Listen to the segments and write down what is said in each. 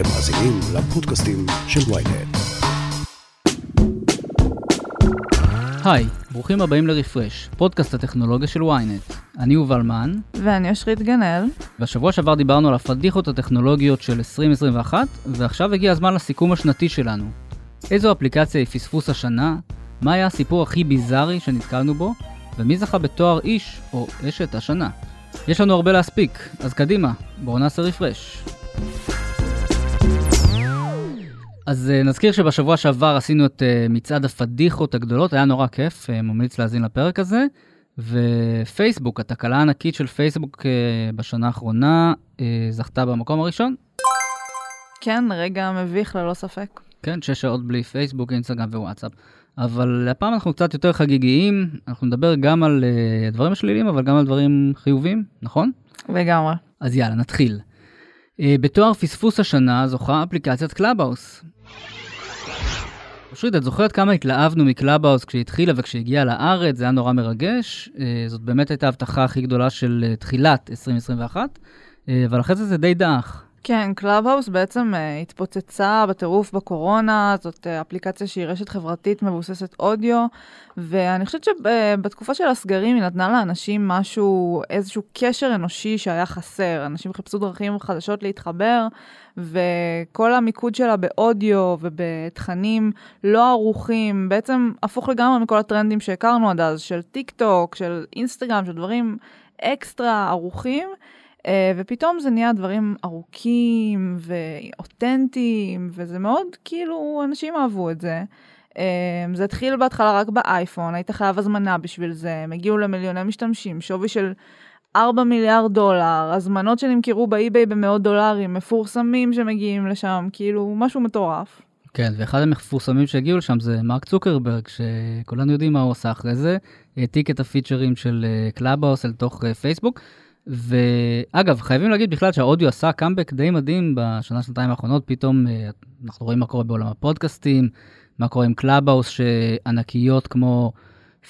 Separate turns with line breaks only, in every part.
אתם מאזינים לפודקאסטים של ויינט.
היי, ברוכים הבאים לרפרש, פודקאסט הטכנולוגיה של ynet. אני יובל מן,
ואני אשרית גנאל.
והשבוע שעבר דיברנו על הפדיחות הטכנולוגיות של 2021, ועכשיו הגיע הזמן לסיכום השנתי שלנו. איזו אפליקציה היא פספוס השנה, מה היה הסיפור הכי ביזארי שנתקלנו בו, ומי זכה בתואר איש או אשת השנה. יש לנו הרבה להספיק, אז קדימה, בואו נעשה רפרש. אז uh, נזכיר שבשבוע שעבר עשינו את uh, מצעד הפדיחות הגדולות, היה נורא כיף, uh, ממליץ להאזין לפרק הזה. ופייסבוק, התקלה הענקית של פייסבוק בשנה האחרונה, זכתה במקום הראשון.
כן, רגע מביך ללא ספק.
כן, שש שעות בלי פייסבוק, אינסטגרם ווואטסאפ. אבל הפעם אנחנו קצת יותר חגיגיים, אנחנו נדבר גם על uh, דברים השליליים, אבל גם על דברים חיוביים, נכון?
לגמרי.
אז יאללה, נתחיל. אה, בתואר פספוס השנה זוכה אפליקציית קלאבהאוס. אושרית, את זוכרת כמה התלהבנו מקלאבהאוס כשהיא התחילה וכשהגיעה לארץ, זה היה נורא מרגש. אה, זאת באמת הייתה ההבטחה הכי גדולה של אה, תחילת 2021, אה, אבל אחרי זה זה די דעך.
כן, קלאבהאוס בעצם אה, התפוצצה בטירוף בקורונה, זאת אה, אפליקציה שהיא רשת חברתית מבוססת אודיו, ואני חושבת שבתקופה של הסגרים היא נתנה לאנשים משהו, איזשהו קשר אנושי שהיה חסר. אנשים חיפשו דרכים חדשות להתחבר, וכל המיקוד שלה באודיו ובתכנים לא ערוכים, בעצם הפוך לגמרי מכל הטרנדים שהכרנו עד אז, של טיק טוק, של אינסטגרם, של דברים אקסטרה ערוכים. Uh, ופתאום זה נהיה דברים ארוכים ואותנטיים, וזה מאוד, כאילו, אנשים אהבו את זה. Uh, זה התחיל בהתחלה רק באייפון, היית חייב הזמנה בשביל זה, הם הגיעו למיליוני משתמשים, שווי של 4 מיליארד דולר, הזמנות שנמכרו ב eBay במאות דולרים, מפורסמים שמגיעים לשם, כאילו, משהו מטורף.
כן, ואחד המפורסמים שהגיעו לשם זה מרק צוקרברג, שכולנו יודעים מה הוא עשה אחרי זה, העתיק את הפיצ'רים של קלאבהאוס אל תוך פייסבוק. ואגב, חייבים להגיד בכלל שהאודיו עשה קאמבק די מדהים בשנה, שנתיים האחרונות, פתאום אנחנו רואים מה קורה בעולם הפודקאסטים, מה קורה עם קלאבהאוס, שענקיות כמו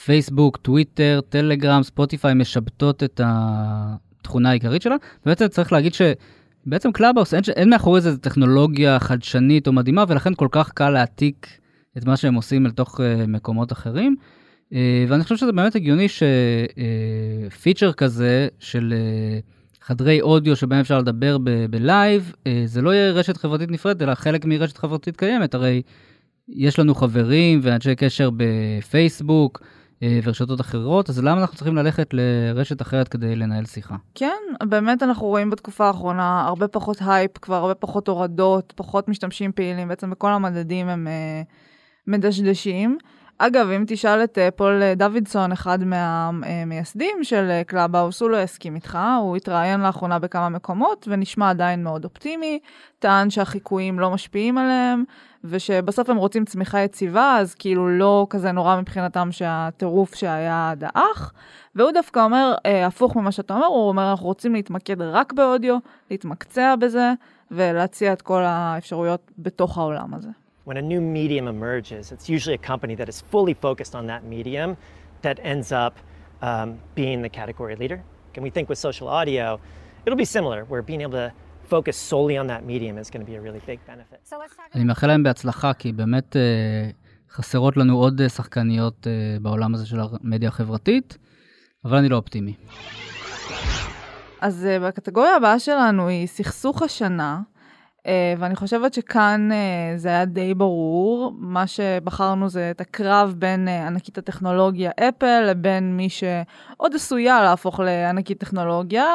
פייסבוק, טוויטר, טלגרם, ספוטיפיי משבטות את התכונה העיקרית שלה. ובעצם צריך להגיד שבעצם קלאבהאוס, אין, אין מאחורי זה טכנולוגיה חדשנית או מדהימה, ולכן כל כך קל להעתיק את מה שהם עושים אל תוך אה, מקומות אחרים. אה, ואני חושב שזה באמת הגיוני שפיצ'ר אה, כזה של אה, חדרי אודיו שבהם אפשר לדבר בלייב, זה לא יהיה רשת חברתית נפרדת, אלא חלק מרשת חברתית קיימת. הרי יש לנו חברים ואנשי קשר בפייסבוק, ורשתות אחרות, אז למה אנחנו צריכים ללכת לרשת אחרת כדי לנהל שיחה?
כן, באמת אנחנו רואים בתקופה האחרונה הרבה פחות הייפ, כבר הרבה פחות הורדות, פחות משתמשים פעילים, בעצם בכל המדדים הם אה, מדשדשים. אגב, אם תשאל את אה, פול דייוויסון, אחד מהמייסדים של קלאבהאוס, הוא לא יסכים איתך, הוא התראיין לאחרונה בכמה מקומות ונשמע עדיין מאוד אופטימי, טען שהחיקויים לא משפיעים עליהם, ושבסוף הם רוצים צמיחה יציבה, אז כאילו לא כזה נורא מבחינתם שהטירוף שהיה דעך. והוא דווקא אומר, אה, הפוך ממה שאתה אומר, הוא אומר, אנחנו רוצים להתמקד רק באודיו, להתמקצע בזה, ולהציע את כל האפשרויות בתוך העולם הזה.
When a new medium emerges, it's usually a company that is fully focused on that medium that ends up um, being the category leader. And we think with social audio, it'll be similar, where being able to focus solely on that medium is going to be a really big benefit.
אני מאחל להם בהצלחה, כי באמת uh, חסרות לנו עוד uh, שחקניות uh, בעולם הזה של המדיה החברתית, אבל אני לא אופטימי.
אז uh, בקטגוריה הבאה שלנו היא סכסוך השנה. Uh, ואני חושבת שכאן uh, זה היה די ברור, מה שבחרנו זה את הקרב בין uh, ענקית הטכנולוגיה אפל לבין מי שעוד עשויה להפוך לענקית טכנולוגיה,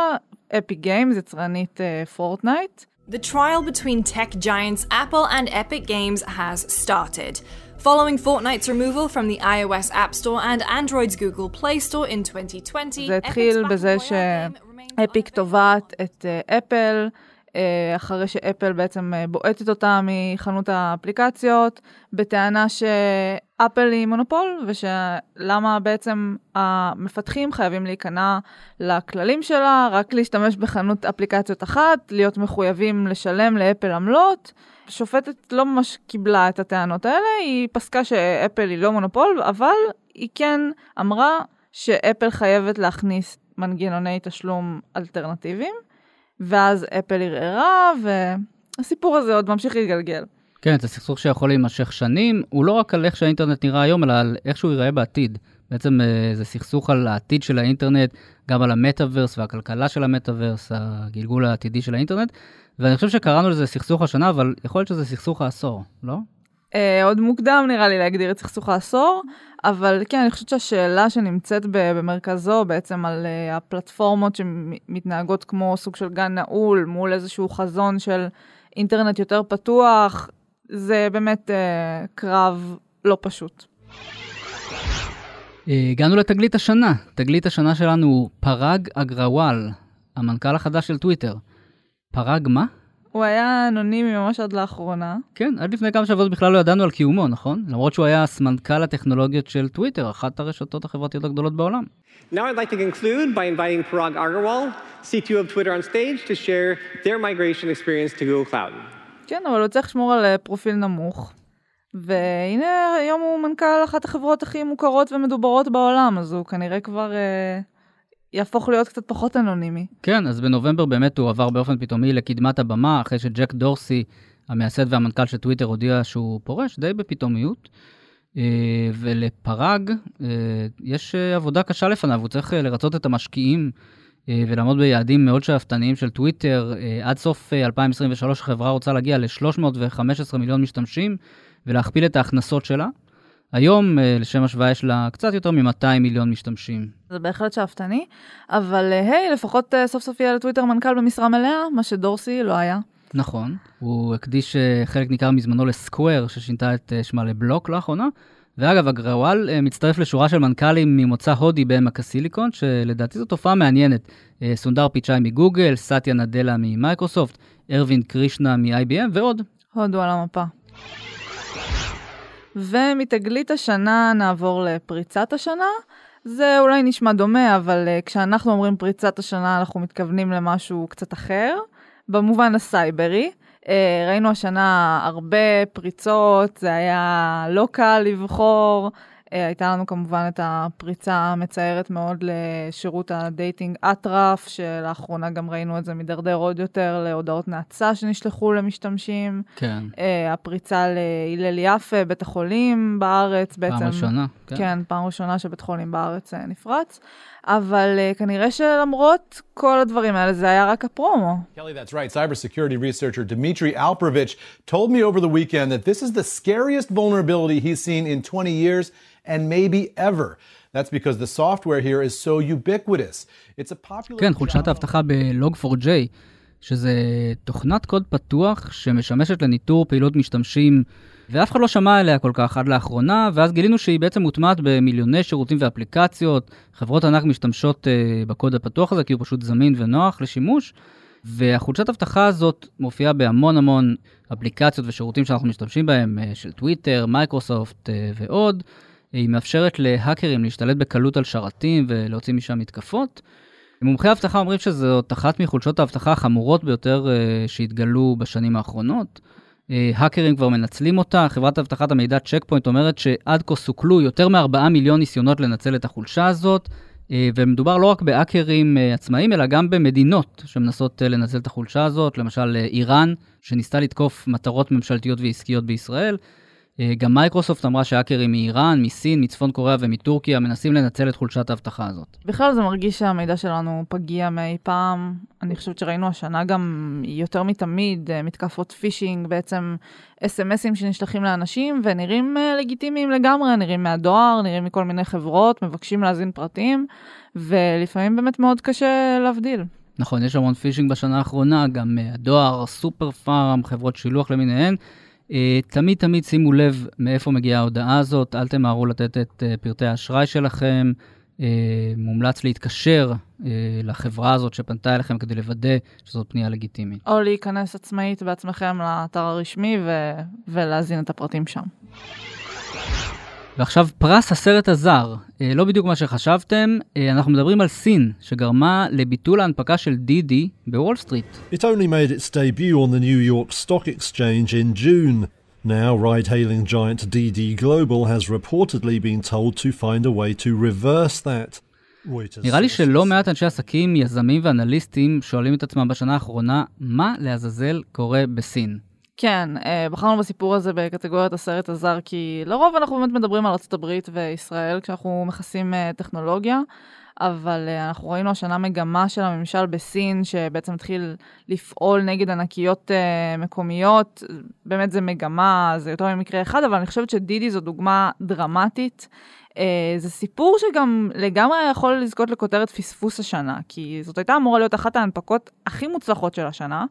אפיק גיימס, יצרנית פורטנייט.
The trial between tech giants Apple and Epic Games has started. Following Fortnite's removal from the iOS App Store and Android's Google Play Store in 2020,
זה התחיל בזה שאפיק תובעת את אפל. אה, אה, אחרי שאפל בעצם אה, בועטת אותה מחנות האפליקציות, בטענה שאפל היא מונופול, ושלמה בעצם המפתחים חייבים להיכנע לכללים שלה, רק להשתמש בחנות אפליקציות אחת, להיות מחויבים לשלם לאפל עמלות. שופטת לא ממש קיבלה את הטענות האלה, היא פסקה שאפל היא לא מונופול, אבל היא כן אמרה שאפל חייבת להכניס מנגנוני תשלום אלטרנטיביים. ואז אפל ערערה, הסיפור הזה עוד ממשיך להתגלגל.
כן, זה סכסוך שיכול להימשך שנים, הוא לא רק על איך שהאינטרנט נראה היום, אלא על איך שהוא ייראה בעתיד. בעצם אה, זה סכסוך על העתיד של האינטרנט, גם על המטאוורס והכלכלה של המטאוורס, הגלגול העתידי של האינטרנט. ואני חושב שקראנו לזה סכסוך השנה, אבל יכול להיות שזה סכסוך העשור, לא?
אה, עוד מוקדם נראה לי להגדיר את סכסוך העשור, אבל כן, אני חושבת שהשאלה שנמצאת במרכזו בעצם על uh, הפלטפורמות שמתנהגות כמו סוג של גן נעול מול איזשהו חזון של אינטרנט יותר פתוח, זה באמת uh, קרב לא פשוט.
הגענו לתגלית השנה. תגלית השנה שלנו הוא פראג אגרוואל, המנכ"ל החדש של טוויטר. פראג מה?
הוא היה אנונימי ממש עד לאחרונה.
כן, עד לפני כמה שבועות בכלל לא ידענו על קיומו, נכון? למרות שהוא היה סמנכ"ל הטכנולוגיות של טוויטר, אחת הרשתות החברתיות הגדולות בעולם.
Now I'd like to conclude by inviting Parag Agrawal, CTO of Twitter on stage, to share their migration experience to Google Cloud.
כן, אבל הוא צריך לשמור על אה, פרופיל נמוך. והנה, היום הוא מנכ"ל אחת החברות הכי מוכרות ומדוברות בעולם, אז הוא כנראה כבר אה, יהפוך להיות קצת פחות אנונימי.
כן, אז בנובמבר באמת הוא עבר באופן פתאומי לקדמת הבמה, אחרי שג'ק דורסי, המייסד והמנכ"ל של טוויטר, הודיע שהוא פורש די בפתאומיות. אה, ולפראג אה, יש אה, עבודה קשה לפניו, הוא צריך לרצות את המשקיעים ולעמוד ביעדים מאוד שאפתניים של טוויטר. עד סוף 2023 החברה רוצה להגיע ל-315 מיליון משתמשים ולהכפיל את ההכנסות שלה. היום, אה, לשם השוואה, יש לה קצת יותר מ-200 מיליון משתמשים.
זה בהחלט שאפתני, אבל אה, היי, לפחות אה, סוף סוף יהיה לטוויטר מנכ"ל במשרה מלאה, מה שדורסי לא היה.
נכון, הוא הקדיש חלק ניכר מזמנו לסקוואר, ששינתה את שמה לבלוק לאחרונה. ואגב, אגרוואל מצטרף לשורה של מנכ"לים ממוצא הודי בעמק הסיליקון, שלדעתי זו תופעה מעניינת. סונדר פיצ'אי מגוגל, סאטיה נאדלה ממייקרוסופט, ארווינד קרישנה מ-IBM ועוד.
הודו על המפה. ומתגלית השנה נעבור לפריצת השנה. זה אולי נשמע דומה, אבל uh, כשאנחנו אומרים פריצת השנה, אנחנו מתכוונים למשהו קצת אחר, במובן הסייברי. Uh, ראינו השנה הרבה פריצות, זה היה לא קל לבחור. אה, הייתה לנו כמובן את הפריצה המצערת מאוד לשירות ה dating אטרף, שלאחרונה גם ראינו את זה מידרדר עוד יותר להודעות נאצה שנשלחו למשתמשים.
כן.
Uh, הפריצה להלל יפה, בית החולים בארץ בעצם.
פעם ראשונה.
כן, כן פעם ראשונה שבית חולים בארץ uh, נפרץ. אבל uh, כנראה שלמרות כל הדברים האלה, זה היה רק הפרומו.
Kelly, that's right. Cybersecurity researcher Dmitry Alperovich told me over the weekend that this is the scariest vulnerability he's seen in 20 years. and maybe ever. That's because the software here is so ubiquitous. It's a popular...
כן, חולשת האבטחה ב-Log4j, שזה תוכנת קוד פתוח שמשמשת לניטור פעילות משתמשים, ואף אחד לא שמע עליה כל כך עד לאחרונה, ואז גילינו שהיא בעצם מוטמעת במיליוני שירותים ואפליקציות. חברות ענק משתמשות uh, בקוד הפתוח הזה כי הוא פשוט זמין ונוח לשימוש. והחולשת אבטחה הזאת מופיעה בהמון המון אפליקציות ושירותים שאנחנו משתמשים בהם, uh, של טוויטר, מייקרוסופט uh, ועוד. היא מאפשרת להאקרים להשתלט בקלות על שרתים ולהוציא משם מתקפות. מומחי האבטחה אומרים שזאת אחת מחולשות האבטחה החמורות ביותר uh, שהתגלו בשנים האחרונות. Uh, האקרים כבר מנצלים אותה, חברת אבטחת המידע צ'ק פוינט אומרת שעד כה סוכלו יותר מ-4 מיליון ניסיונות לנצל את החולשה הזאת, uh, ומדובר לא רק בהאקרים עצמאיים, אלא גם במדינות שמנסות uh, לנצל את החולשה הזאת, למשל uh, איראן, שניסתה לתקוף מטרות ממשלתיות ועסקיות בישראל. אה, גם מייקרוסופט אמרה שהאקרים מאיראן, מסין, מצפון קוריאה ומטורקיה מנסים לנצל את חולשת האבטחה הזאת.
בכלל זה מרגיש שהמידע שלנו פגיע מאי פעם. אני חושבת שראינו השנה גם יותר מתמיד אה, מתקפות phishing, בעצם אס.אם.אסים שנשלחים לאנשים ונראים אה, לגיטימיים לגמרי, נראים מהדואר, נראים מכל מיני חברות, מבקשים להזין פרטים, ולפעמים באמת מאוד קשה להבדיל.
נכון, יש המון phishing בשנה האחרונה, גם הדואר, סופר פארם, חברות שילוח למיניהן. אה, תמיד תמיד שימו לב מאיפה מגיעה ההודעה הזאת, אל תמהרו לתת את אה, פרטי האשראי שלכם. אה, מומלץ להתקשר לחברה הזאת שפנתה אליכם כדי לוודא שזאת פנייה לגיטימית.
או להיכנס עצמאית בעצמכם לאתר הרשמי ו- ולהזין את הפרטים שם.
ועכשיו פרס הסרט הזר, לא בדיוק מה שחשבתם, אנחנו מדברים על סין, שגרמה לביטול ההנפקה של דידי בוול סטריט.
It only made its debut on the New York Stock Exchange in June. Now, ride-hailing giant DiDi Global has reportedly been told to find a way to reverse that.
נראה לי שלא מעט אנשי עסקים, יזמים ואנליסטים שואלים את עצמם בשנה האחרונה, מה לעזאזל קורה בסין?
כן, אה, בחרנו בסיפור הזה בקטגוריית הסרט הזר, כי לרוב אנחנו באמת מדברים על ארה"ב וישראל כשאנחנו מכסים אה, טכנולוגיה, אבל אה, אנחנו ראינו השנה מגמה של הממשל בסין, שבעצם התחיל לפעול נגד ענקיות מקומיות. באמת זה מגמה, זה יותר ממקרה אחד, אבל אני חושבת שדידי זו דוגמה דרמטית. זה סיפור שגם לגמרי יכול לזכות לכותרת פספוס השנה, כי זאת הייתה אמורה להיות אחת ההנפקות הכי מוצלחות של השנה.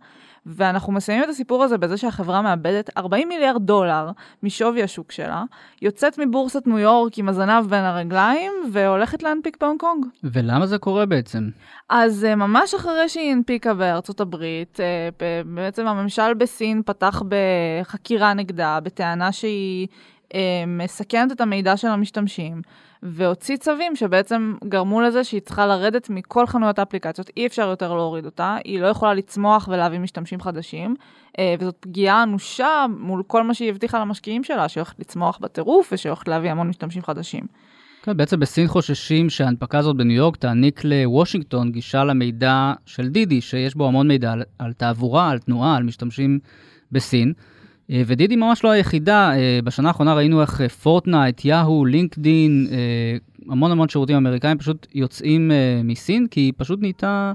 ואנחנו מסיימים את הסיפור הזה בזה שהחברה מאבדת 40 מיליארד דולר משווי השוק שלה, יוצאת מבורסת ניו יורק עם הזנב בין הרגליים, והולכת להנפיק בהונג קונג.
ולמה זה קורה בעצם?
אז אה, ממש אחרי שהיא הנפיקה בארצות הברית, אה, בעצם הממשל בסין פתח בחקירה נגדה, בטענה שהיא אה, מסכנת את המידע של המשתמשים. והוציא צווים שבעצם גרמו לזה שהיא צריכה לרדת מכל חנויות האפליקציות, אי אפשר יותר להוריד אותה, היא לא יכולה לצמוח ולהביא משתמשים חדשים, אה, וזאת פגיעה אנושה מול כל מה שהיא הבטיחה למשקיעים שלה, שהיא הולכת לצמוח בטירוף ושהולכת להביא המון משתמשים חדשים.
כן, בעצם בסין חוששים שההנפקה הזאת בניו יורק תעניק לוושינגטון גישה למידע של דידי, שיש בו המון מידע על, על תעבורה, על תנועה, על משתמשים בסין. אה, ודידי ממש לא היחידה, אה, בשנה האחרונה ראינו איך אה, פורטנייט, יהו, לינקדין, המון המון שירותים אמריקאים פשוט יוצאים מסין, כי היא פשוט נהייתה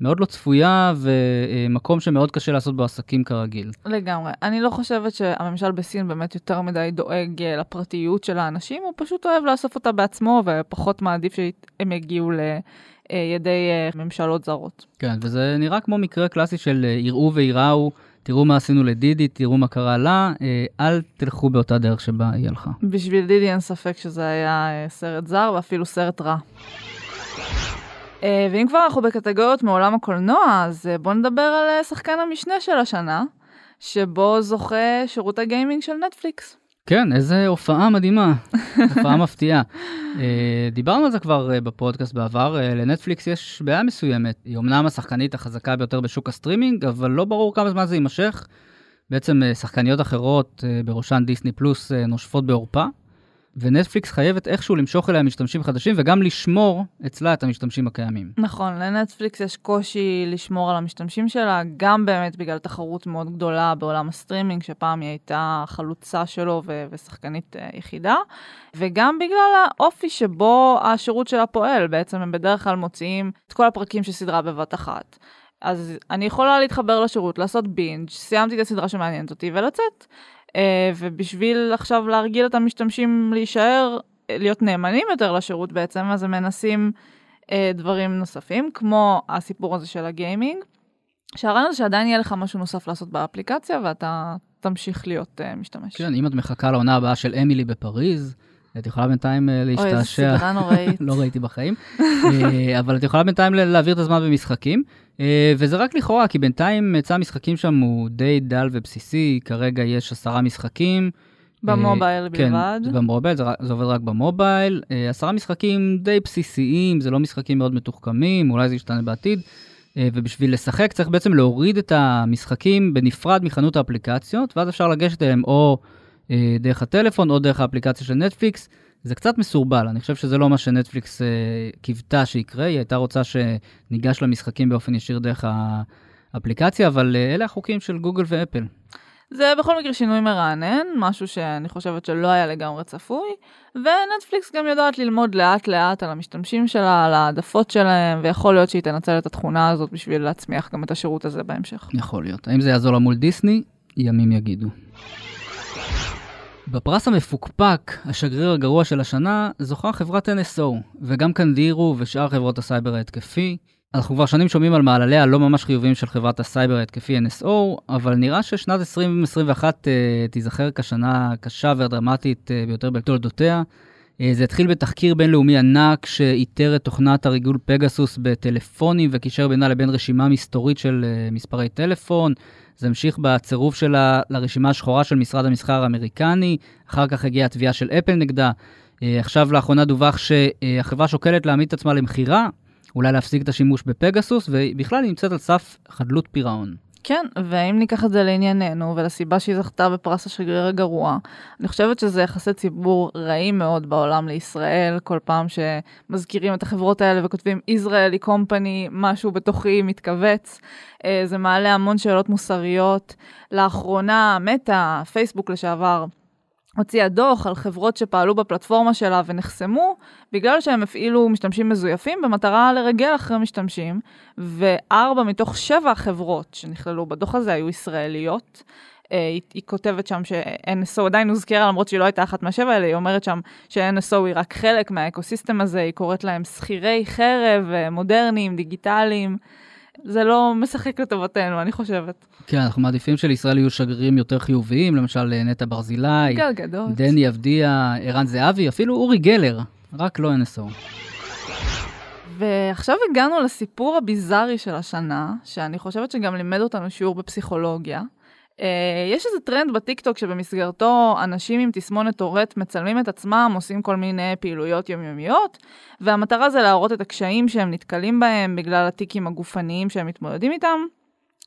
מאוד לא צפויה ומקום שמאוד קשה לעשות בו עסקים כרגיל.
לגמרי. אני לא חושבת שהממשל בסין באמת יותר מדי דואג לפרטיות של האנשים, הוא פשוט אוהב לאסוף אותה בעצמו ופחות מעדיף שהם יגיעו לידי ממשלות זרות.
כן, וזה נראה כמו מקרה קלאסי של יראו וייראו. תראו מה עשינו לדידי, תראו מה קרה לה, אה, אל תלכו באותה דרך שבה היא הלכה.
בשביל דידי אין ספק שזה היה אה, סרט זר ואפילו סרט רע. אה, ואם כבר אנחנו בקטגוריות מעולם הקולנוע, אז בואו נדבר על שחקן המשנה של השנה, שבו זוכה שירות הגיימינג של נטפליקס.
כן, איזה הופעה מדהימה, הופעה מפתיעה. אה, דיברנו על זה כבר אה, בפודקאסט בעבר, אה, לנטפליקס יש בעיה מסוימת. היא אמנם השחקנית החזקה ביותר בשוק הסטרימינג, אבל לא ברור כמה זמן זה יימשך. בעצם שחקניות אחרות, בראשן דיסני פלוס, נושפות בעורפה. ונטפליקס חייבת איכשהו למשוך אליה משתמשים חדשים וגם לשמור אצלה את המשתמשים הקיימים.
נכון, לנטפליקס יש קושי לשמור על המשתמשים שלה, גם באמת בגלל תחרות מאוד גדולה בעולם הסטרימינג, שפעם היא הייתה חלוצה שלו ו- ושחקנית uh, יחידה, וגם בגלל האופי שבו השירות שלה פועל, בעצם הם בדרך כלל מוציאים את כל הפרקים של סדרה בבת אחת. אז אני יכולה להתחבר לשירות, לעשות בינג', סיימתי את הסדרה שמעניינת אותי ולצאת. אה, ובשביל עכשיו להרגיל את המשתמשים להישאר, אה, להיות נאמנים יותר לשירות בעצם, אז הם מנסים אה, דברים נוספים, כמו הסיפור הזה של הגיימינג, שהרעיון זה שעדיין יהיה לך משהו נוסף לעשות באפליקציה ואתה תמשיך להיות משתמש.
כן, אם את מחכה לעונה הבאה של אמילי בפריז, את יכולה בינתיים להשתעשע. אוי,
איזה סדרה נוראית.
לא ראיתי בחיים. אבל את יכולה בינתיים להעביר את הזמן במשחקים. אה, וזה רק לכאורה, כי בינתיים היצע המשחקים שם הוא די דל ובסיסי, כרגע יש עשרה משחקים.
במובייל
uh,
בלבד.
כן, במובייל, זה, זה עובד רק במובייל. עשרה משחקים די בסיסיים, זה לא משחקים מאוד מתוחכמים, אולי זה ישתנה בעתיד. ובשביל לשחק צריך בעצם להוריד את המשחקים בנפרד מחנות האפליקציות, ואז אפשר לגשת אליהם או דרך הטלפון או דרך האפליקציה של נטפליקס. זה קצת מסורבל, אני חושב שזה לא מה שנטפליקס אה, קיוותה שיקרה, היא הייתה רוצה שניגש למשחקים באופן ישיר דרך האפליקציה, אבל אה, אלה החוקים של גוגל ואפל.
זה בכל מקרה שינוי מרענן, משהו שאני חושבת שלא היה לגמרי צפוי, ונטפליקס גם יודעת ללמוד לאט לאט על המשתמשים שלה, על העדפות שלהם, ויכול להיות שהיא תנצל את התכונה הזאת בשביל להצמיח גם את השירות הזה בהמשך.
יכול להיות. האם זה יעזור לה מול דיסני? ימים יגידו. בפרס המפוקפק, השגריר הגרוע של השנה, זוכה חברת NSO, וגם קנדירו ושאר חברות הסייבר ההתקפי. אנחנו כבר שנים שומעים על מעלליה הלא ממש חיוביים של חברת הסייבר ההתקפי NSO, אבל נראה ששנת 2021 uh, אה, תיזכר כשנה קשה ודרמטית uh, ביותר בתולדותיה. Uh, זה התחיל בתחקיר בינלאומי ענק שאיתר את תוכנת הריגול פגסוס בטלפונים וקישר בינה לבין רשימה מסתורית של uh, מספרי טלפון. זה המשיך בצירוף שלה לרשימה השחורה של משרד המסחר האמריקני, אחר כך הגיעה התביעה של אפל נגדה. אה, עכשיו לאחרונה דווח שהחברה שוקלת להעמיד את עצמה למכירה, אולי להפסיק את השימוש בפגסוס, ובכלל נמצאת על סף חדלות פירעון.
כן, ואם ניקח את זה לענייננו, ולסיבה שהיא זכתה בפרס השגריר הגרוע, אני חושבת שזה יחסי ציבור רעים מאוד בעולם לישראל, כל פעם שמזכירים את החברות האלה וכותבים Israeli Company, משהו בתוכי מתכווץ. אה, זה מעלה המון שאלות מוסריות. לאחרונה, מטא, פייסבוק לשעבר, הוציאה דוח על חברות שפעלו בפלטפורמה שלה ונחסמו בגלל שהם הפעילו משתמשים מזויפים במטרה לרגל אחרי משתמשים, וארבע מתוך שבע חברות שנכללו בדוח הזה היו ישראליות. אה, היא, היא כותבת שם ש-NSO עדיין הוזכרה למרות שהיא לא הייתה אחת מהשבע האלה, היא אומרת שם ש-NSO היא רק חלק מהאקוסיסטם הזה, היא קוראת להם שכירי חרב, אה, מודרניים, דיגיטליים. זה לא משחק לטובתנו, אני חושבת.
כן, אנחנו מעדיפים שלישראל יהיו שגרירים יותר חיוביים, למשל אה, נטע ברזילי,
גל גדות.
דני אבדיה, ערן זהבי, אפילו אורי גלר, רק לא NSO.
ועכשיו הגענו לסיפור הביזארי של השנה, שאני חושבת שגם לימד אותנו שיעור בפסיכולוגיה. Uh, יש איזה טרנד בטיקטוק שבמסגרתו אנשים עם תסמונת טורט מצלמים את עצמם, עושים כל מיני פעילויות יומיומיות, והמטרה זה להראות את הקשיים שהם נתקלים בהם בגלל הטיקים הגופניים שהם מתמודדים איתם.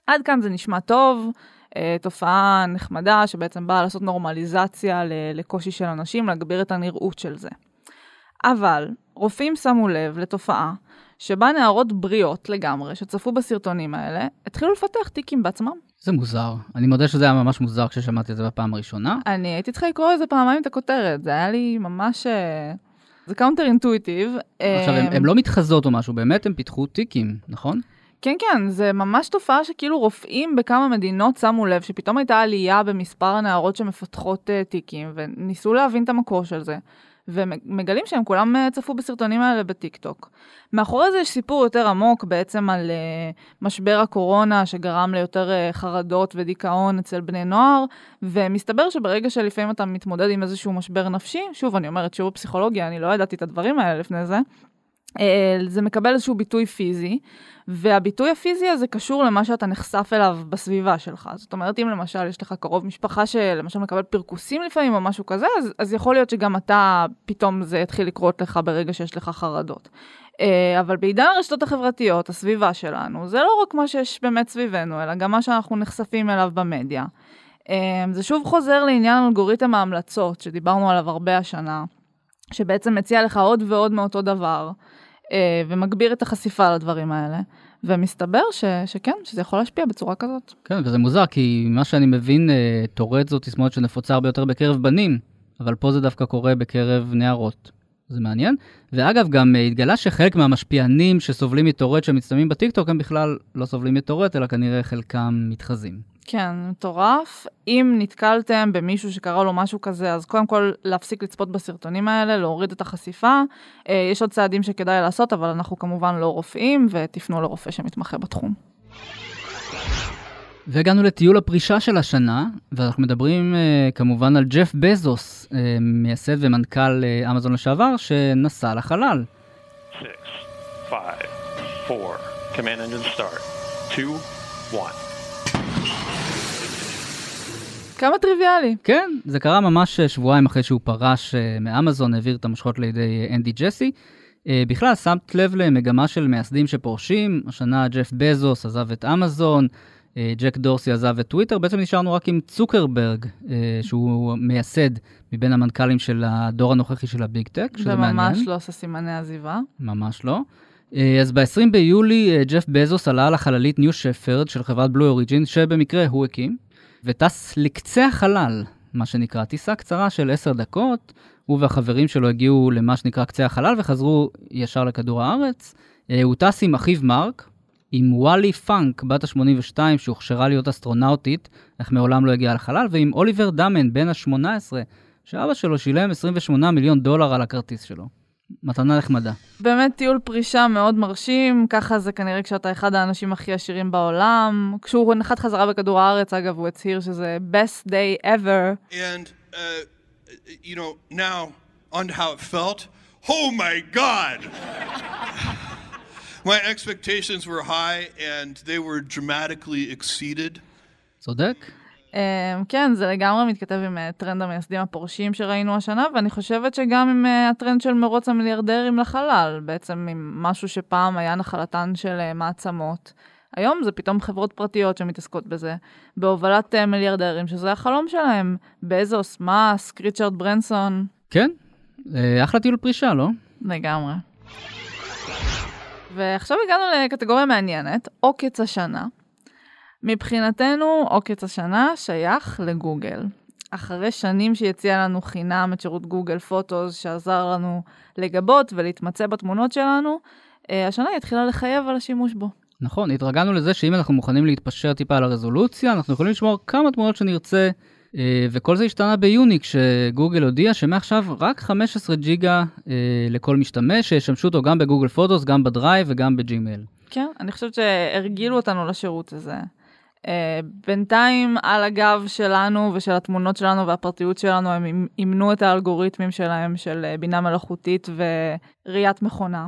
עד כאן זה נשמע טוב, uh, תופעה נחמדה שבעצם באה לעשות נורמליזציה לקושי של אנשים, להגביר את הנראות של זה. אבל רופאים שמו לב לתופעה שבה נערות בריאות לגמרי, שצפו בסרטונים האלה, התחילו לפתח טיקים בעצמם.
זה מוזר. אני מודה שזה היה ממש מוזר כששמעתי את זה בפעם הראשונה.
אני הייתי צריכה לקרוא לזה פעמיים את הכותרת, זה היה לי ממש... אה, זה counter intuitive.
עכשיו, הם, הם לא מתחזות או משהו, באמת הם פיתחו טיקים, נכון?
כן, כן, זה ממש תופעה שכאילו רופאים בכמה מדינות שמו לב שפתאום הייתה עלייה במספר הנערות שמפתחות uh, טיקים, וניסו להבין את המקור של זה. ומגלים שהם כולם אה, צפו בסרטונים האלה בטיקטוק. מאחורי זה יש סיפור יותר עמוק בעצם על uh, משבר הקורונה שגרם ליותר uh, חרדות ודיכאון אצל בני נוער, ומסתבר שברגע שלפעמים אתה מתמודד עם איזשהו משבר נפשי, שוב, אני אומרת, שיעור פסיכולוגיה, אני לא ידעתי את הדברים האלה לפני זה, זה מקבל איזשהו ביטוי פיזי. והביטוי הפיזי הזה קשור למה שאתה נחשף אליו בסביבה שלך. זאת אומרת, אם למשל יש לך קרוב משפחה שלמשל מקבל פרכוסים לפעמים או משהו כזה, אז, אז יכול להיות שגם אתה, פתאום זה יתחיל לקרות לך ברגע שיש לך חרדות. אה, אבל בעידן הרשתות החברתיות, הסביבה שלנו, זה לא רק מה שיש באמת סביבנו, אלא גם מה שאנחנו נחשפים אליו במדיה. אה, זה שוב חוזר לעניין אלגוריתם ההמלצות, שדיברנו עליו הרבה השנה, שבעצם מציע לך עוד ועוד מאותו דבר. אה, ומגביר את החשיפה לדברים האלה. ומסתבר ש, שכן, שזה יכול להשפיע בצורה כזאת.
כן, וזה מוזר, כי מה שאני מבין, אה, טורט זו תסמונת שנפוצה הרבה יותר בקרב בנים, אבל פה זה דווקא קורה בקרב נערות. זה מעניין. ואגב, גם אה, התגלה שחלק מהמשפיענים שסובלים מטורט שמצטלמים בטיקטוק, הם בכלל לא סובלים מטורט, אלא כנראה חלקם מתחזים.
כן, מטורף. אם נתקלתם במישהו שקרה לו משהו כזה, אז קודם כל להפסיק לצפות בסרטונים האלה, להוריד את החשיפה. אה, יש עוד צעדים שכדאי לעשות, אבל אנחנו כמובן לא רופאים, ותפנו לרופא שמתמחה בתחום.
והגענו לטיול הפרישה של השנה, ואנחנו מדברים uh, כמובן על ג'ף בזוס, uh, מייסד ומנכ"ל אמזון לשעבר, שנסע לחלל. 6, 5, 4, command engine start, 2, 1.
כמה טריוויאלי.
כן, זה קרה ממש שבועיים אחרי שהוא פרש מאמזון, העביר את המושכות לידי אנדי ג'סי. בכלל, שמת לב למגמה של מייסדים שפורשים, השנה ג'ף בזוס עזב את אמזון, ג'ק דורסי עזב את טוויטר, בעצם נשארנו רק עם צוקרברג, שהוא מייסד מבין המנכ"לים של הדור הנוכחי של ה big tech,
שזה מעניין. וממש לא עושה סימני עזיבה.
ממש לא. אז ב-20 ביולי ג'ף בזוס עלה על החללית ניו שפרד של חברת בלו אוריג'ין, שבמקרה הוא הקים. וטס לקצה החלל, מה שנקרא, טיסה קצרה של עשר דקות. הוא והחברים שלו הגיעו למה שנקרא קצה החלל וחזרו ישר לכדור הארץ. אה, הוא טס עם אחיו מרק, עם וואלי פאנק, בת ה-82, שהוכשרה להיות אסטרונאוטית, אך מעולם לא הגיעה לחלל, ועם אוליבר דאמן, בן ה-18, שאבא שלו שילם 28 מיליון דולר על הכרטיס שלו. מתנה נחמדה.
באמת טיול פרישה מאוד מרשים, ככה זה כנראה כשאתה אחד האנשים הכי עשירים בעולם. כשהוא נחת חזרה בכדור הארץ, אגב, הוא הצהיר שזה best day ever. And, uh, you know, now, on how it felt, oh my god!
my expectations were high and they were dramatically exceeded. צודק.
אמ, כן, זה לגמרי מתכתב עם אה, טרנד המייסדים הפורשים שראינו השנה, ואני חושבת שגם עם אה, הטרנד של מרוץ המיליארדרים לחלל, בעצם עם משהו שפעם היה נחלתן של אה, מעצמות. היום זה פתאום חברות פרטיות שמתעסקות בזה, בהובלת מיליארדרים, שזה החלום שלהם, בזוס, מאסק, ריצ'רד ברנסון.
כן, אחלה טיול פרישה, לא?
לגמרי. ועכשיו הגענו לקטגוריה מעניינת, עוקץ השנה. מבחינתנו, עוקץ השנה שייך לגוגל. אחרי שנים שהיא הציעה לנו חינם את שירות גוגל פוטוס, שעזר לנו לגבות ולהתמצא בתמונות שלנו, אה, השנה היא התחילה לחייב על השימוש בו.
נכון, התרגלנו לזה שאם אנחנו מוכנים להתפשר טיפה על הרזולוציה, אנחנו יכולים לשמור כמה תמונות שנרצה, אה, וכל זה השתנה ביוני, כשגוגל הודיע שמעכשיו רק 15 ג'יגה אה, לכל משתמש, שישמשו אותו גם בגוגל פוטוס, גם בדרייב וגם בג'ימייל.
כן, אני חושבת שהרגילו אותנו לשירות הזה. Uh, בינתיים על הגב שלנו ושל התמונות שלנו והפרטיות שלנו הם אימנו את האלגוריתמים שלהם של בינה מלאכותית וראיית מכונה.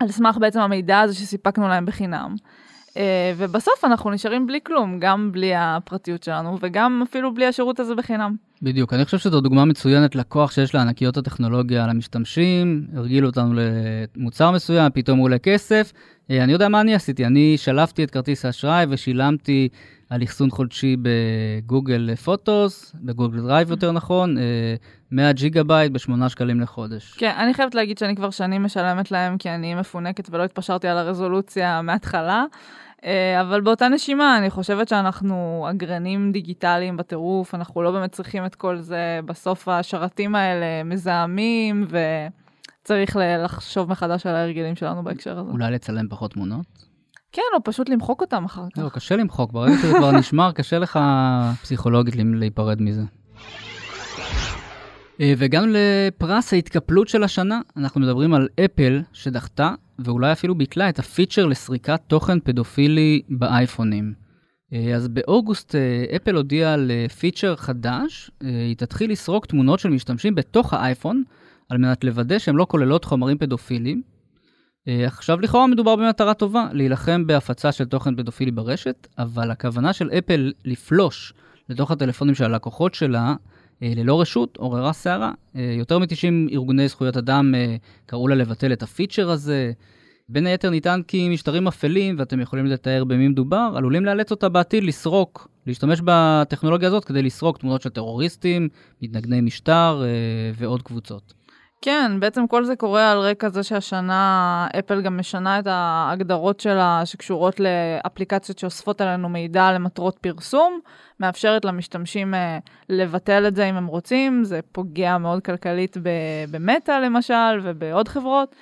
על סמך בעצם המידע הזה שסיפקנו להם בחינם. אה, ובסוף אנחנו נשארים בלי כלום, גם בלי הפרטיות שלנו וגם אפילו בלי השירות הזה בחינם.
בדיוק, אני חושב שזו דוגמה מצוינת לכוח שיש לענקיות הטכנולוגיה על המשתמשים, הרגילו אותנו למוצר מסוים, פתאום הוא עולה כסף. אה, אני יודע מה אני עשיתי, אני שלפתי את כרטיס האשראי ושילמתי על אחסון חודשי ב Google Photos, ב Google Drive יותר נכון, 100 ג'יגה בייט ב-8 שקלים לחודש.
כן, אני חייבת להגיד שאני כבר שנים משלמת להם כי אני מפונקת ולא התפשרתי על הרזולוציה מההתחלה. אה, אבל באותה נשימה, אני חושבת שאנחנו אגרנים דיגיטליים בטירוף, אנחנו לא באמת צריכים את כל זה. בסוף השרתים האלה מזהמים, וצריך לחשוב מחדש על ההרגלים שלנו בהקשר הזה.
אולי לצלם פחות תמונות?
כן, או פשוט למחוק אותם אחר כך.
לא, קשה למחוק, ברגע שזה כבר נשמר, קשה לך פסיכולוגית להיפרד מזה. אה, והגענו לפרס ההתקפלות של השנה, אנחנו מדברים על אפל שדחתה ואולי אפילו ביטלה את הפיצ'ר לסריקת תוכן פדופילי באייפונים. אה, אז באוגוסט אה, אפל הודיעה על פיצ'ר חדש, היא תתחיל לסרוק תמונות של משתמשים בתוך האייפון, על מנת לוודא שהן לא כוללות חומרים פדופיליים. עכשיו לכאורה מדובר במטרה טובה, להילחם בהפצה של תוכן פדופילי ברשת, אבל הכוונה של אפל לפלוש לתוך הטלפונים של הלקוחות שלה ללא רשות עוררה סערה. אה, יותר מ-90 ארגוני זכויות אדם אה, קראו לה לבטל את הפיצ'ר הזה. בין היתר ניתן כי משטרים אפלים, ואתם יכולים לתאר במי מדובר, עלולים לאלץ אותה בעתיד לסרוק, להשתמש בטכנולוגיה הזאת כדי לסרוק תמונות של טרוריסטים, מתנגני משטר ועוד קבוצות.
כן, בעצם כל זה קורה על רקע זה שהשנה אפל גם משנה את ההגדרות שלה שקשורות לאפליקציות שאוספות עלינו מידע למטרות פרסום, מאפשרת למשתמשים אה, לבטל את זה אם הם רוצים, זה פוגע מאוד כלכלית במטא למשל ובעוד חברות.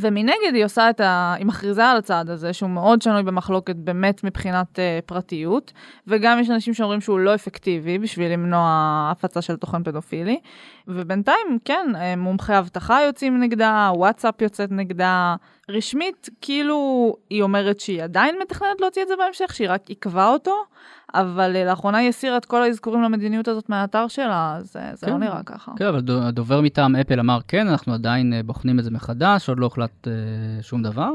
ומנגד היא עושה את ה... היא מכריזה על הצעד הזה, שהוא מאוד שנוי במחלוקת באמת מבחינת uh, פרטיות, וגם יש אנשים שאומרים שהוא לא אפקטיבי בשביל למנוע הפצה של תוכן פדופילי. ובינתיים, כן, אה, מומחי אבטחה יוצאים נגדה, וואטסאפ יוצאת נגדה. רשמית, כאילו, היא אומרת שהיא עדיין מתכננת להוציא את זה בהמשך, שהיא רק עיכבה אותו, אבל uh, לאחרונה היא הסירה את כל האזכורים למדיניות הזאת מהאתר שלה, אז uh, זה לא כן. לא נראה ככה.
כן, אבל הדובר מטעם אפל אמר, כן, אנחנו עדיין uh, בוחנים את זה מחדש, עוד לא הוחלט uh, שום דבר.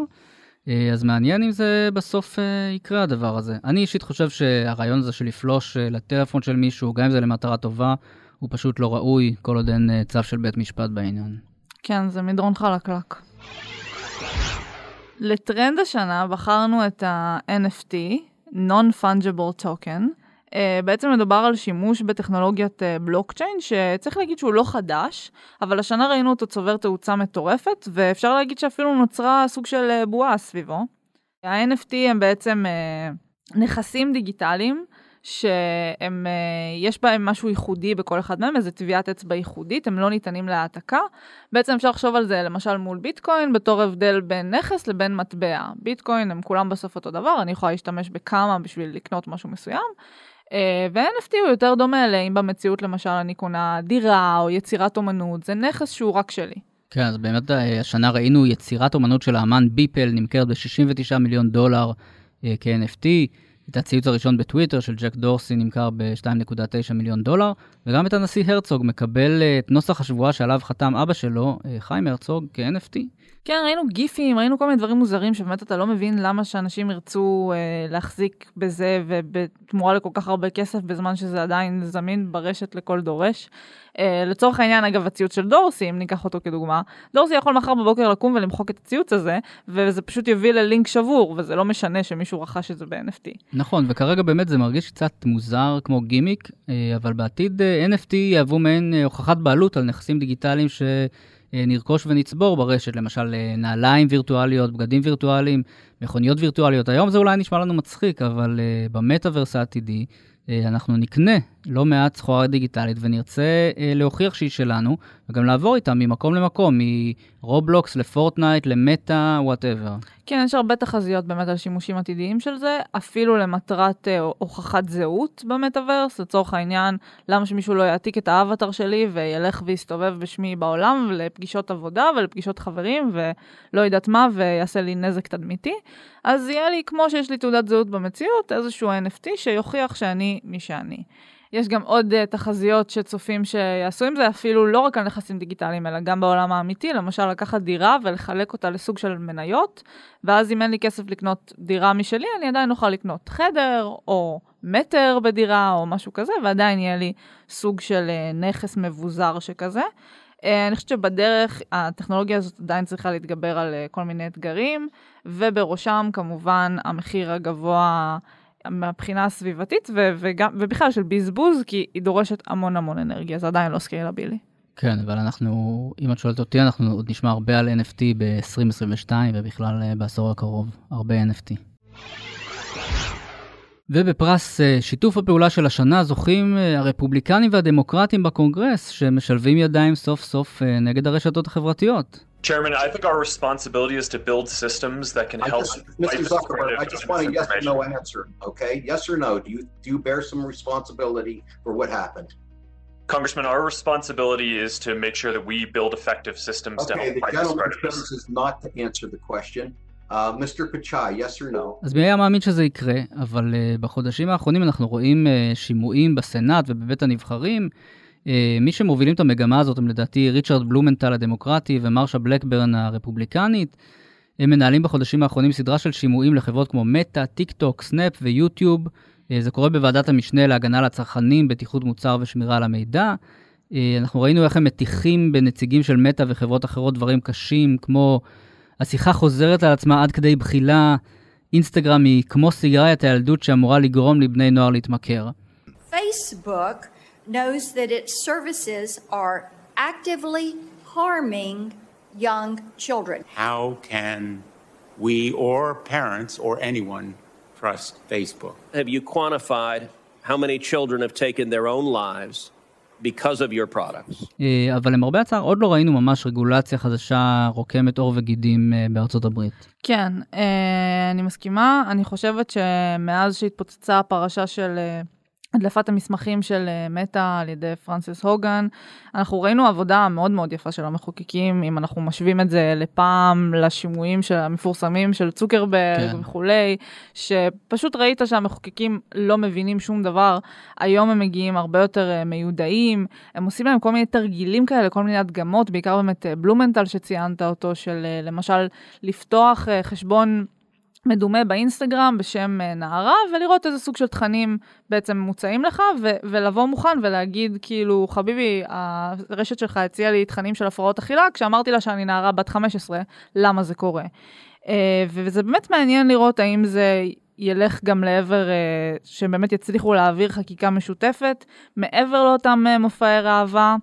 Uh, אז מעניין אם זה בסוף uh, יקרה הדבר הזה. אני אישית חושב שהרעיון הזה של לפלוש uh, לטלפון של מישהו, גם אם זה למטרה טובה, הוא פשוט לא ראוי, כל עוד אין uh, צו של בית משפט בעניין.
כן, זה מדרון חלקלק. לטרנד השנה בחרנו את ה-NFT, Non-Fungible Token. Uh, בעצם מדובר על שימוש בטכנולוגיית uh, בלוקצ'יין, שצריך להגיד שהוא לא חדש, אבל השנה ראינו אותו צובר תאוצה מטורפת, ואפשר להגיד שאפילו נוצרה סוג של uh, בועה סביבו. ה-NFT הם בעצם uh, נכסים דיגיטליים שהם, אה, בהם משהו ייחודי בכל אחד מהם, איזה טביעת אצבע ייחודית, הם לא ניתנים להעתקה. בעצם אפשר לחשוב על זה למשל מול ביטקוין, בתור הבדל בין נכס לבין מטבע. ביטקוין הם כולם בסוף אותו דבר, אני יכולה להשתמש בכמה בשביל לקנות משהו מסוים. אה, ו-NFT הוא יותר דומה לאם במציאות למשל אני קונה דירה או יצירת אומנות, זה נכס שהוא רק שלי.
כן, אז באמת אה, השנה ראינו יצירת אומנות של האמן ביפל נמכרת ב-69 מיליון דולר כ-NFT. את הציוץ הראשון בטוויטר של ג'ק דורסי נמכר ב-2.9 מיליון דולר, וגם את הנשיא הרצוג מקבל אה, את נוסח השבועה שעליו חתם אבא שלו, אה, חיים הרצוג, כ-NFT.
כן, ראינו גיפים, ראינו כל מיני דברים מוזרים שבאמת אתה לא מבין למה שאנשים ירצו אה, להחזיק בזה ובתמורה לכל כך הרבה כסף בזמן שזה עדיין זמין ברשת לכל דורש. אה, לצורך העניין, אגב, הציוץ של דורסי, אם ניקח אותו כדוגמה, דורסי יכול מחר בבוקר לקום ולמחוק את הציוץ הזה, וזה פשוט יביא ללינק שבור, וזה לא משנה שמישהו רכש את זה ב-NFT.
נכון, וכרגע באמת זה מרגיש קצת מוזר כמו גימיק, אה, אבל בעתיד אה, NFT יהוו מעין הוכחת בעלות על נכסים דיגיטליים ש... נרכוש ונצבור ברשת, למשל נעליים וירטואליות, בגדים וירטואליים, מכוניות וירטואליות. היום זה אולי נשמע לנו מצחיק, אבל אה, במטאוורס העתידי אנחנו נקנה לא מעט סחורה דיגיטלית ונרצה אה, להוכיח שהיא שלנו, וגם לעבור איתה ממקום למקום, מרובלוקס לפורטנייט, למטא, whatever.
כן, יש הרבה תחזיות באמת על שימושים עתידיים של זה, אפילו למטרת אה, הוכחת זהות במטאוורס, לצורך העניין, למה שמישהו לא יעתיק את האבטר שלי וילך ויסתובב בשמי בעולם לפגישות עבודה ולפגישות חברים ולא יודעת מה ויעשה לי נזק תדמיתי. אז יהיה לי, כמו שיש לי תעודת זהות במציאות, איזשהו NFT שיוכיח שאני מי שאני. יש גם עוד uh, תחזיות שצופים שיעשו עם זה, אפילו לא רק על נכסים דיגיטליים, אלא גם בעולם האמיתי, למשל לקחת דירה ולחלק אותה לסוג של מניות, ואז אם אין לי כסף לקנות דירה משלי, אני עדיין אוכל לקנות חדר, או מטר בדירה, או משהו כזה, ועדיין יהיה לי סוג של אה, נכס מבוזר שכזה. אה, אני חושבת שבדרך הטכנולוגיה הזאת עדיין צריכה להתגבר על כל מיני אתגרים, ובראשם כמובן המחיר הגבוה מהבחינה הסביבתית ו- וגם, ובכלל של בזבוז, כי היא דורשת המון המון אנרגיה, זה עדיין לא סקיילבילי.
כן, אבל אנחנו, אם את שואלת אותי, אנחנו עוד נשמע הרבה על NFT ב-2022 ובכלל אה, בעשור הקרוב, הרבה NFT. ובפרס אה, שיתוף הפעולה של השנה זוכים אה, הרפובליקנים והדמוקרטים בקונגרס, שמשלבים ידיים סוף סוף נגד הרשתות החברתיות.
Chairman, I think our responsibility is to build systems that can
I
help.
just, Mr. Zuckerberg, I just want a yes or no answer, okay? Yes or no? Do you do you bear some responsibility for what happened?
Congressman, our responsibility is to make sure that we build effective systems to
Okay,
help
the
fight this
gentleman's business is not to answer the question. Uh, Mr. Pichai, yes or no?
אז מי היה מאמין שזה יקרה, אבל אה, בחודשים האחרונים אנחנו רואים אה, שימועים בסנאט ובבית הנבחרים. אה, מי שמובילים את המגמה הזאת הם לדעתי ריצ'רד בלומנטל הדמוקרטי ומרשה בלקברן הרפובליקנית. הם מנהלים בחודשים האחרונים סדרה של שימועים לחברות כמו מטא, טיק טוק, סנאפ ויוטיוב. אה, זה קורה בוועדת המשנה להגנה על הצרכנים, בטיחות מוצר ושמירה על המידע. אה, אנחנו ראינו איך הם מטיחים בנציגים של מטא וחברות אחרות דברים קשים, כמו השיחה חוזרת על עצמה עד כדי בחילה, אינסטגרם היא כמו סיגריית הילדות שאמורה לגרום לבני נוער להתמכר.
Facebook knows that its services are actively harming young children.
How can we or parents or anyone trust Facebook?
Have you quantified how many children have taken their own lives because of your products?
אה, אבל למרבה הצער עוד לא ראינו ממש רגולציה חדשה רוקמת עור וגידים אה, בארצות הברית.
כן, אה, אני מסכימה. אני חושבת שמאז שהתפוצצה הפרשה של אה, הדלפת המסמכים של אה, מטא על ידי פרנסיס הוגן, אנחנו ראינו עבודה מאוד מאוד יפה של המחוקקים, אם אנחנו משווים את זה לפעם לשימועים של המפורסמים של צוקרברג
כן.
וכולי, שפשוט ראית שהמחוקקים לא מבינים שום דבר. היום הם מגיעים הרבה יותר אה, מיודעים, הם עושים להם כל מיני תרגילים כאלה, כל מיני הדגמות, בעיקר באמת אה, בלומנטל שציינת אותו, של למשל לפתוח חשבון מדומה באינסטגרם בשם אה, נערה, ולראות איזה סוג של תכנים בעצם מוצעים לך, ו- ולבוא מוכן ולהגיד, כאילו, חביבי, הרשת שלך הציעה לי תכנים של הפרעות אכילה, כשאמרתי לה שאני נערה בת 15, למה זה קורה? אה, וזה באמת מעניין לראות האם זה ילך גם לעבר, אה, שהם באמת יצליחו להעביר חקיקה משותפת, מעבר לאותם מופעי ראווה.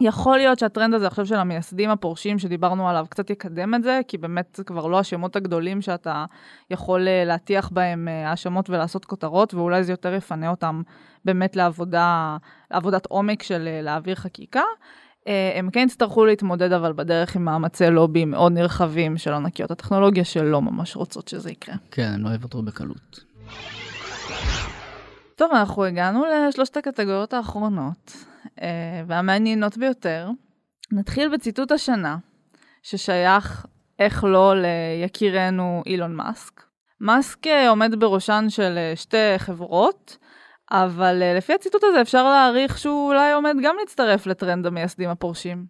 יכול להיות שהטרנד הזה עכשיו של המייסדים הפורשים שדיברנו עליו קצת יקדם את זה, כי באמת זה כבר לא השמות הגדולים שאתה יכול אה, להטיח בהם אה, האשמות ולעשות כותרות, ואולי זה יותר יפנה אותם באמת לעבודה, לעבודת עומק של אה, להעביר חקיקה. הם כן יצטרכו להתמודד אבל בדרך עם מאמצי לובי מאוד נרחבים של ענקיות הטכנולוגיה שלא ממש רוצות שזה יקרה.
כן, הם לא יוותרו בקלות.
טוב, אנחנו הגענו לשלושת הקטגוריות האחרונות, והמעניינות ביותר. נתחיל בציטוט השנה, ששייך, איך לא, ליקירנו אילון מאסק. מאסק אה, עומד בראשן של אה, שתי חברות, אבל אה, לפי הציטוט הזה אפשר להעריך שהוא אולי עומד גם להצטרף לטרנד המייסדים הפורשים.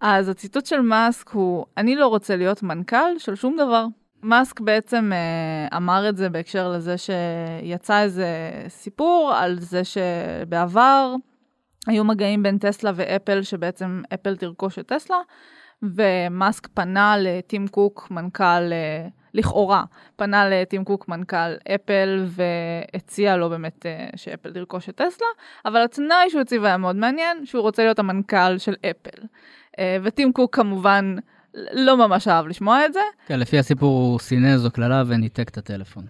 אז הציטוט של מאסק הוא, אני לא רוצה להיות מנכ"ל של שום דבר. מאסק בעצם אה, אמר את זה בהקשר לזה שיצא איזה סיפור על זה שבעבר היו מגעים בין טסלה ואפל, שבעצם אפל תרכוש את טסלה, ומאסק פנה לטים קוק, מנכ"ל, אה, לכאורה, פנה לטים קוק, מנכ"ל אפל, והציע לו באמת אה, שאפל תרכוש את טסלה, אבל התנאי שהוא הציב היה מאוד מעניין, שהוא רוצה להיות המנכ"ל של אפל. אה, וטים קוק כמובן לא ממש אהב לשמוע את זה.
כן, לפי הסיפור הוא סינז או קללה וניתק את הטלפון.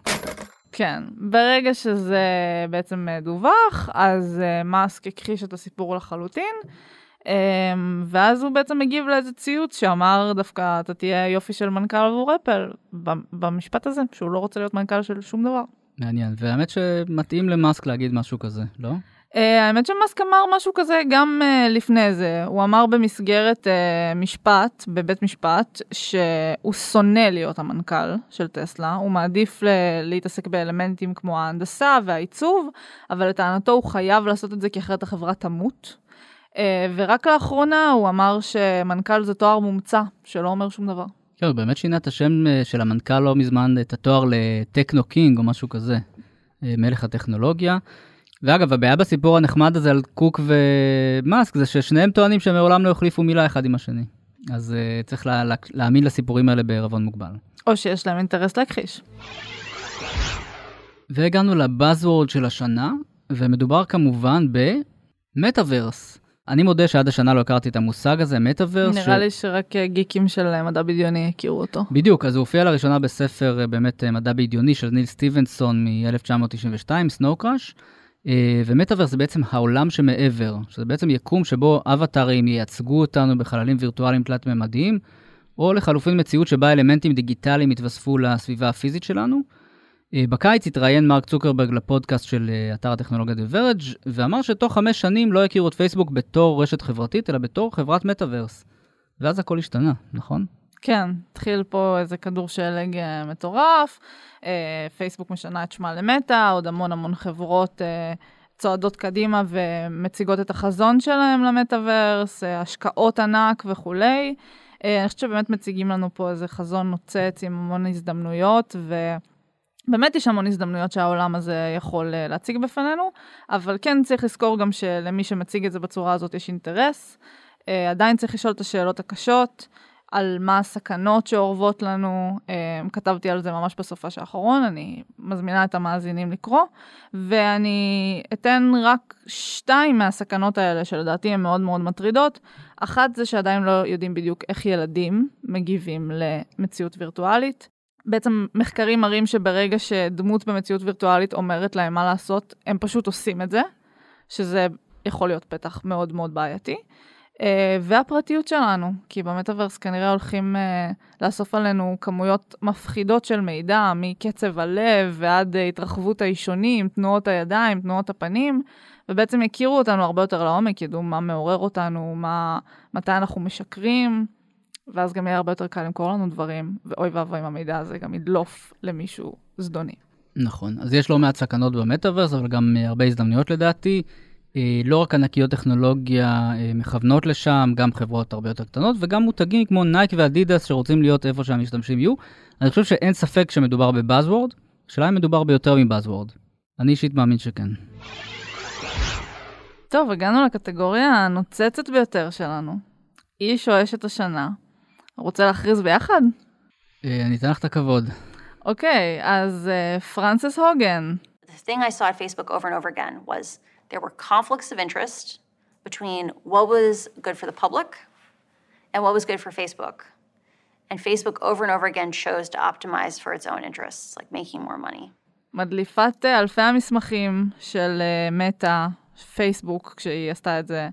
כן, ברגע שזה בעצם דווח, אז מאסק הכחיש את הסיפור לחלוטין. Um, ואז הוא בעצם מגיב לאיזה ציוץ שאמר דווקא אתה תהיה יופי של מנכ"ל עבור אפל במשפט הזה שהוא לא רוצה להיות מנכ"ל של שום דבר.
מעניין והאמת שמתאים למאסק להגיד משהו כזה לא?
Uh, האמת שמאסק אמר משהו כזה גם uh, לפני זה הוא אמר במסגרת uh, משפט בבית משפט שהוא שונא להיות המנכ"ל של טסלה הוא מעדיף להתעסק באלמנטים כמו ההנדסה והעיצוב אבל לטענתו הוא חייב לעשות את זה כי אחרת החברה תמות. אה, ורק לאחרונה הוא אמר שמנכ"ל זה תואר מומצא, שלא אומר שום דבר.
כן, הוא באמת שינה את השם אה, של המנכ"ל לא מזמן, את התואר לטכנו קינג או משהו כזה, אה, מלך הטכנולוגיה. ואגב, הבעיה בסיפור הנחמד הזה על קוק ומאסק זה ששניהם טוענים שהם מעולם לא החליפו מילה אחד עם השני. אז uh, צריך לה, לה, להאמין לסיפורים האלה בערבון מוגבל.
או שיש להם אינטרס להכחיש.
והגענו לבאזוורד של השנה, ומדובר כמובן במטאוורס. אני מודה שעד השנה לא הכרתי את המושג הזה, מטאוורס.
נראה ש... לי שרק גיקים של אה, מדע בדיוני הכירו אותו.
בדיוק, אז הוא הופיע לראשונה בספר אה, באמת מדע בדיוני של ניל סטיבנסון מ-1992, Snow Crash. ומטאוורס זה בעצם העולם שמעבר, שזה בעצם יקום שבו אבטארים ייצגו אותנו בחללים וירטואליים תלת-ממדיים, או לחלופין מציאות שבה אלמנטים דיגיטליים יתווספו לסביבה הפיזית שלנו. אה, בקיץ התראיין מרק צוקרברג לפודקאסט של אה, אתר הטכנולוגיה The Verge, ואמר שתוך חמש שנים לא יכירו את פייסבוק בתור רשת חברתית, אלא בתור חברת מטאוורס. ואז הכל השתנה, נכון?
כן, התחיל פה איזה כדור שלג אה, מטורף, פייסבוק משנה את שמה למטא, עוד המון המון חברות צועדות קדימה ומציגות את החזון שלהם למטאוורס, השקעות ענק וכולי. אני חושבת שבאמת מציגים לנו פה איזה חזון נוצץ עם המון הזדמנויות, ו... באמת יש המון הזדמנויות שהעולם הזה יכול אה, להציג בפנינו, אבל כן צריך לזכור גם שלמי שמציג את זה בצורה הזאת יש אינטרס. אה, עדיין צריך לשאול את השאלות הקשות, על מה הסכנות שאורבות לנו, אה, כתבתי על זה ממש בסופה האחרון, אני מזמינה את המאזינים לקרוא, ואני אתן רק שתיים מהסכנות האלה שלדעתי הן מאוד מאוד מטרידות. אחת זה שעדיין לא יודעים בדיוק איך ילדים מגיבים למציאות וירטואלית. בעצם מחקרים מראים שברגע שדמות במציאות וירטואלית אומרת להם מה לעשות, הם פשוט עושים את זה, שזה יכול להיות פתח מאוד מאוד בעייתי. Uh, והפרטיות שלנו, כי במטאוורס כנראה הולכים uh, לאסוף עלינו כמויות מפחידות של מידע, מקצב הלב ועד uh, התרחבות האישונים, תנועות הידיים, תנועות הפנים, ובעצם יכירו אותנו הרבה יותר לעומק, ידעו מה מעורר אותנו, מה, מתי אנחנו משקרים. ואז גם יהיה הרבה יותר קל למכור לנו דברים, ואוי ואבוי אם המידע הזה גם ידלוף למישהו זדוני.
נכון, אז יש לא מעט סכנות במטאוורס, אבל גם אה, הרבה הזדמנויות לדעתי. אה, לא רק ענקיות טכנולוגיה אה, מכוונות לשם, גם חברות הרבה יותר קטנות, וגם מותגים כמו נייק ואדידס שרוצים להיות איפה שהמשתמשים יהיו. אני חושב שאין ספק שמדובר ב buzzword, השאלה אם מדובר ביותר מ buzzword. אני אישית מאמין שכן.
טוב, הגענו לקטגוריה הנוצצת ביותר שלנו. איש או אשת השנה, רוצה להכריז ביחד?
אני אתן לך את הכבוד.
אוקיי, אז פרנסס הוגן.
The thing I saw at Facebook over and over again was there were conflicts of interest between what was good for the public and what was good for Facebook. And Facebook over and over again chose to optimize for its own interests, like making more money.
מדליפת אלפי המסמכים של מטא, פייסבוק, כשהיא עשתה את זה,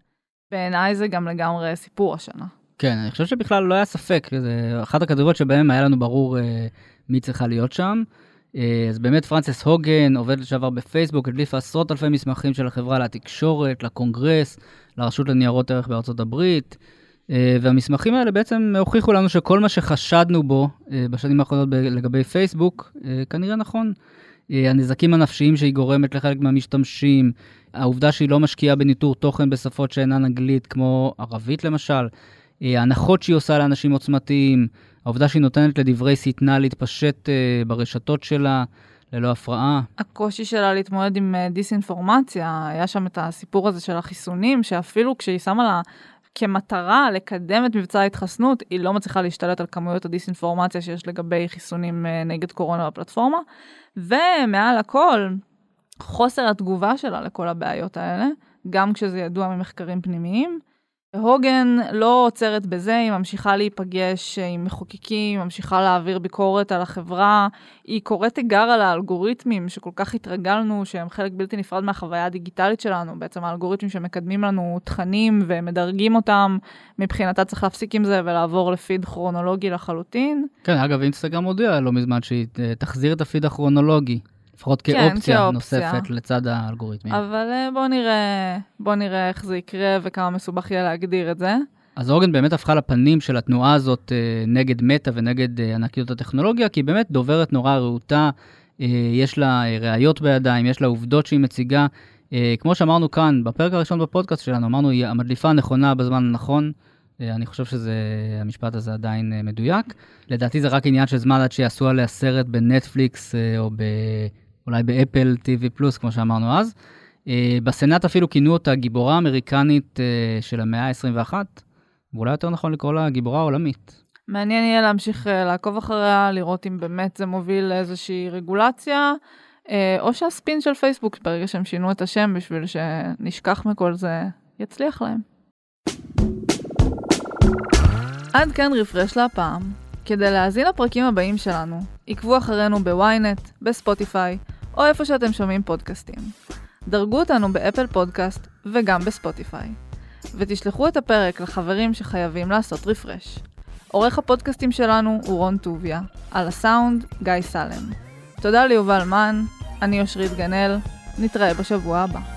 בעיניי זה גם לגמרי סיפור השנה.
כן, אני חושב שבכלל לא היה ספק, זה אחת הכדוריות שבהן היה לנו ברור אה, מי צריכה להיות שם. אה, אז באמת פרנסס הוגן, עובד לשעבר בפייסבוק, הדליף עשרות אלפי מסמכים של החברה לתקשורת, לקונגרס, לרשות לניירות ערך בארצות הברית. אה, והמסמכים האלה בעצם הוכיחו לנו שכל מה שחשדנו בו אה, בשנים האחרונות לגבי פייסבוק, אה, כנראה נכון. הנזקים הנפשיים שהיא גורמת לחלק מהמשתמשים, העובדה שהיא לא משקיעה בניטור תוכן בשפות שאינן אנגלית, כמו ערבית למשל, ההנחות שהיא עושה לאנשים עוצמתיים, העובדה שהיא נותנת לדברי שטנה להתפשט ברשתות שלה. ללא הפרעה.
הקושי שלה להתמודד עם דיסאינפורמציה, היה שם את הסיפור הזה של החיסונים, שאפילו כשהיא שמה לה כמטרה לקדם את מבצע ההתחסנות, היא לא מצליחה להשתלט על כמויות הדיסאינפורמציה שיש לגבי חיסונים אה, נגד קורונה בפלטפורמה. ומעל הכל, חוסר התגובה שלה לכל הבעיות האלה, גם כשזה ידוע ממחקרים פנימיים. הוגן לא עוצרת בזה, היא ממשיכה להיפגש עם מחוקקים, היא ממשיכה להעביר ביקורת על החברה, היא קוראת תיגר על האלגוריתמים שכל כך התרגלנו שהם חלק בלתי נפרד מהחוויה הדיגיטלית שלנו, בעצם האלגוריתמים שמקדמים לנו תכנים ומדרגים אותם, מבחינתה צריך להפסיק עם זה ולעבור לפיד כרונולוגי לחלוטין.
כן, אגב, אינסטגרם הודיע לא מזמן שהיא תחזיר את הפיד הכרונולוגי. לפחות כן, כאופציה כן, נוספת לצד האלגוריתמים.
אבל אה, בוא נראה, בוא נראה איך זה יקרה וכמה מסובך יהיה להגדיר את זה.
אז אורגן באמת הפכה לפנים של התנועה הזאת אה, נגד מטא ונגד אה, ענקיות הטכנולוגיה, כי היא באמת דוברת נורא רהוטה, יש לה ראיות בידיים, יש לה עובדות שהיא מציגה. כמו שאמרנו כאן, בפרק הראשון בפודקאסט שלנו, אמרנו, היא המדליפה הנכונה בזמן הנכון. אני חושב שהמשפט הזה עדיין מדויק. לדעתי זה רק עניין של זמן עד שיעשו עליה סרט בנטפליקס או. אולי באפל TV פלוס, כמו שאמרנו אז. אה, בסנאט אפילו כינו אותה גיבורה אמריקנית אה, של המאה ה-21, ואולי יותר נכון לקרוא לה גיבורה עולמית.
מעניין יהיה להמשיך אה, לעקוב אחריה, לראות אם באמת זה מוביל לאיזושהי רגולציה, או שהספין של פייסבוק, ברגע שהם שינו את השם בשביל שנשכח מכל זה, יצליח להם. עד כאן רפרש להפעם. כדי להאזין לפרקים הבאים שלנו, עקבו אחרינו ב ynet, בספוטיפיי, או איפה שאתם שומעים פודקאסטים. דרגו אותנו באפל פודקאסט וגם בספוטיפיי. ותשלחו את הפרק לחברים שחייבים לעשות refresh. עורך הפודקאסטים שלנו הוא רון טוביה, על הסאונד גיא סלם. תודה ליובל מן, אני אושרית גן אל, נתראה בשבוע הבא.